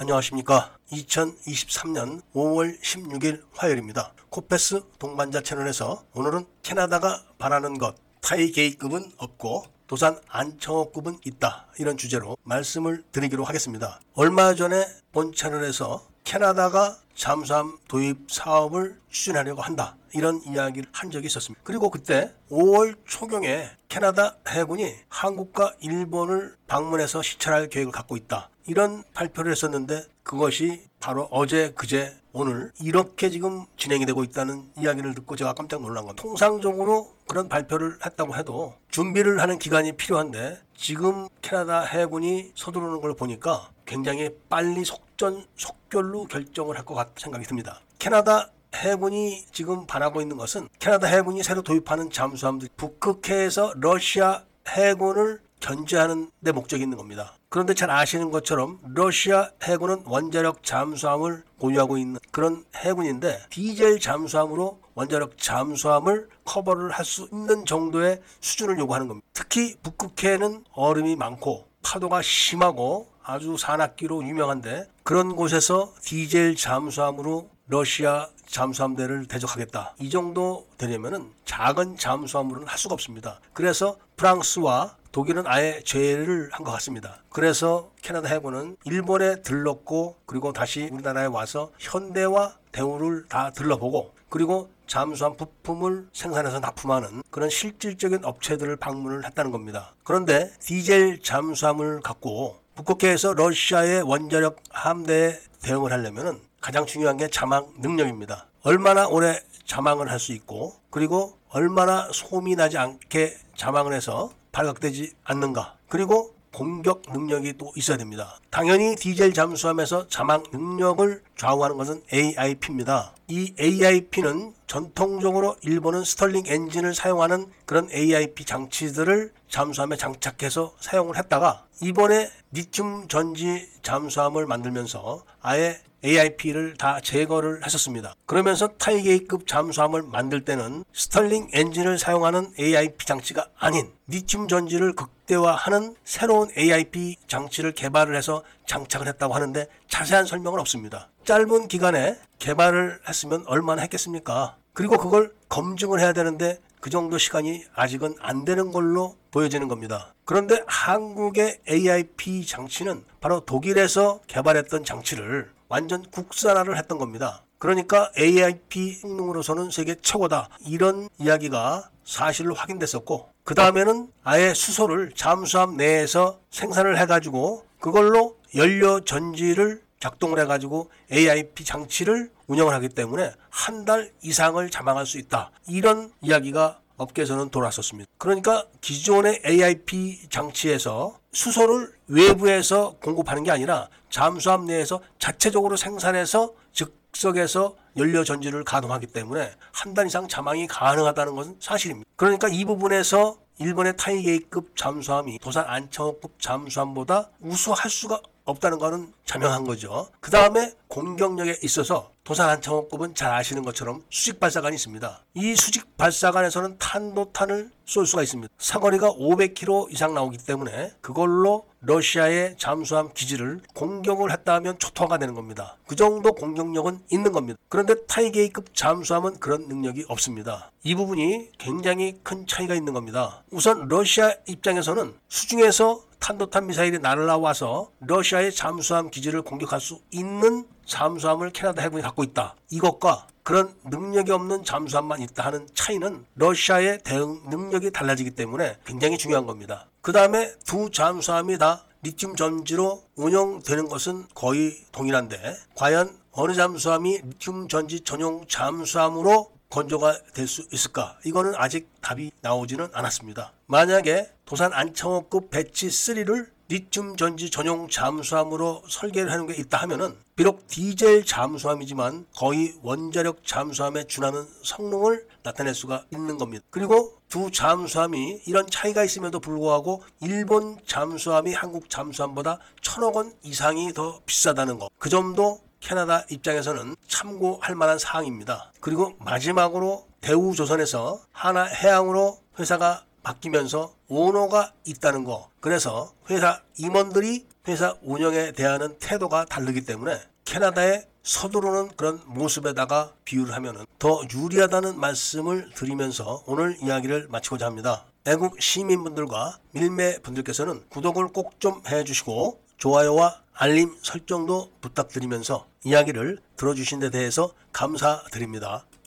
안녕하십니까. 2023년 5월 16일 화요일입니다. 코페스 동반자 채널에서 오늘은 캐나다가 바라는 것, 타이게이급은 없고 도산 안청호급은 있다. 이런 주제로 말씀을 드리기로 하겠습니다. 얼마 전에 본 채널에서 캐나다가 잠수함 도입 사업을 추진하려고 한다. 이런 이야기를 한 적이 있었습니다. 그리고 그때 5월 초경에 캐나다 해군이 한국과 일본을 방문해서 시찰할 계획을 갖고 있다. 이런 발표를 했었는데 그것이 바로 어제 그제 오늘 이렇게 지금 진행이 되고 있다는 이야기를 듣고 제가 깜짝 놀란 겁니다. 통상적으로 그런 발표를 했다고 해도 준비를 하는 기간이 필요한데 지금 캐나다 해군이 서두르는 걸 보니까 굉장히 빨리 속 전 속결로 결정을 할 것 같은 생각이 듭니다. 캐나다 해군이 지금 바라고 있는 것은 캐나다 해군이 새로 도입하는 잠수함들 북극해에서 러시아 해군을 견제하는 데 목적이 있는 겁니다. 그런데 잘 아시는 것처럼 러시아 해군은 원자력 잠수함을 보유하고 있는 그런 해군인데 디젤 잠수함으로 원자력 잠수함을 커버를 할 수 있는 정도의 수준을 요구하는 겁니다. 특히 북극해는 얼음이 많고 파도가 심하고 아주 산악기로 유명한데 그런 곳에서 디젤 잠수함으로 러시아 잠수함대를 대적하겠다. 이 정도 되려면은 작은 잠수함으로는 할 수가 없습니다. 그래서 프랑스와 독일은 아예 제외를 한 것 같습니다. 그래서 캐나다 해군은 일본에 들렀고 그리고 다시 우리나라에 와서 현대와 대우를 다 들러보고 그리고 잠수함 부품을 생산해서 납품하는 그런 실질적인 업체들을 방문을 했다는 겁니다. 그런데 디젤 잠수함을 갖고 북극해에서 러시아의 원자력 함대에 대응을 하려면 가장 중요한 게 자망 능력입니다. 얼마나 오래 자망을 할 수 있고 그리고 얼마나 소음이 나지 않게 자망을 해서 발각되지 않는가. 그리고 공격 능력이 또 있어야 됩니다. 당연히 디젤 잠수함에서 자막 능력을 좌우하는 것은 AIP입니다. 이 AIP는 전통적으로 일본은 스털링 엔진을 사용하는 그런 AIP 장치들을 잠수함에 장착해서 사용을 했다가 이번에 리튬 전지 잠수함을 만들면서 아예 AIP를 다 제거를 했었습니다. 그러면서 타이게이급 잠수함을 만들 때는 스털링 엔진을 사용하는 AIP 장치가 아닌 리튬 전지를 극대화하는 새로운 AIP 장치를 개발을 해서 장착을 했다고 하는데 자세한 설명은 없습니다. 짧은 기간에 개발을 했으면 얼마나 했겠습니까? 그리고 그걸 검증을 해야 되는데 그 정도 시간이 아직은 안 되는 걸로 보여지는 겁니다. 그런데 한국의 AIP 장치는 바로 독일에서 개발했던 장치를 완전 국산화를 했던 겁니다. 그러니까 AIP 성능으로서는 세계 최고다. 이런 이야기가 사실로 확인됐었고, 그 다음에는 아예 수소를 잠수함 내에서 생산을 해가지고 그걸로 연료 전지를 작동을 해가지고 AIP 장치를 운영을 하기 때문에 한 달 이상을 자망할 수 있다. 이런 이야기가 업계에서는 돌았었습니다. 그러니까 기존의 AIP 장치에서 수소를 외부에서 공급하는 게 아니라 잠수함 내에서 자체적으로 생산해서 즉석에서 연료 전지를 가동하기 때문에 한달 이상 자망이 가능하다는 것은 사실입니다. 그러니까 이 부분에서 일본의 타이게이급 잠수함이 도산 안창호급 잠수함보다 우수할 수가 없다는 것은 자명한 거죠. 그 다음에 공격력에 있어서 도산 안창호급은 잘 아시는 것처럼 수직 발사관이 있습니다. 이 수직 발사관에서는 탄도탄을 쏠 수가 있습니다. 사거리가 500km 이상 나오기 때문에 그걸로 러시아의 잠수함 기지를 공격을 했다 하면 초토화가 되는 겁니다. 그 정도 공격력은 있는 겁니다. 그런데 타이게이급 잠수함은 그런 능력이 없습니다. 이 부분이 굉장히 큰 차이가 있는 겁니다. 우선 러시아 입장에서는 수중에서 탄도탄 미사일이 날아와서 러시아의 잠수함 기지를 공격할 수 있는 잠수함을 캐나다 해군이 갖고 있다. 이것과 그런 능력이 없는 잠수함만 있다 하는 차이는 러시아의 대응 능력이 달라지기 때문에 굉장히 중요한 겁니다. 그 다음에 두 잠수함이 다 리튬 전지로 운영되는 것은 거의 동일한데 과연 어느 잠수함이 리튬 전지 전용 잠수함으로 건조가 될 수 있을까? 이거는 아직 답이 나오지는 않았습니다. 만약에 도산 안창호급 배치 3를 리튬 전지 전용 잠수함으로 설계를 하는 게 있다 하면은 비록 디젤 잠수함이지만 거의 원자력 잠수함에 준하는 성능을 나타낼 수가 있는 겁니다. 그리고 두 잠수함이 이런 차이가 있음에도 불구하고 일본 잠수함이 한국 잠수함보다 천억 원 이상이 더 비싸다는 것. 그 점도 캐나다 입장에서는 참고할 만한 사항입니다. 그리고 마지막으로 대우조선에서 하나 해양으로 회사가 바뀌면서 오너가 있다는 거. 그래서 회사 임원들이 회사 운영에 대하는 태도가 다르기 때문에 캐나다의 서두르는 그런 모습에다가 비유를 하면 더 유리하다는 말씀을 드리면서 오늘 이야기를 마치고자 합니다. 애국 시민분들과 밀매 분들께서는 구독을 꼭 좀 해주시고 좋아요와 알림 설정도 부탁드리면서 이야기를 들어주신 데 대해서 감사드립니다.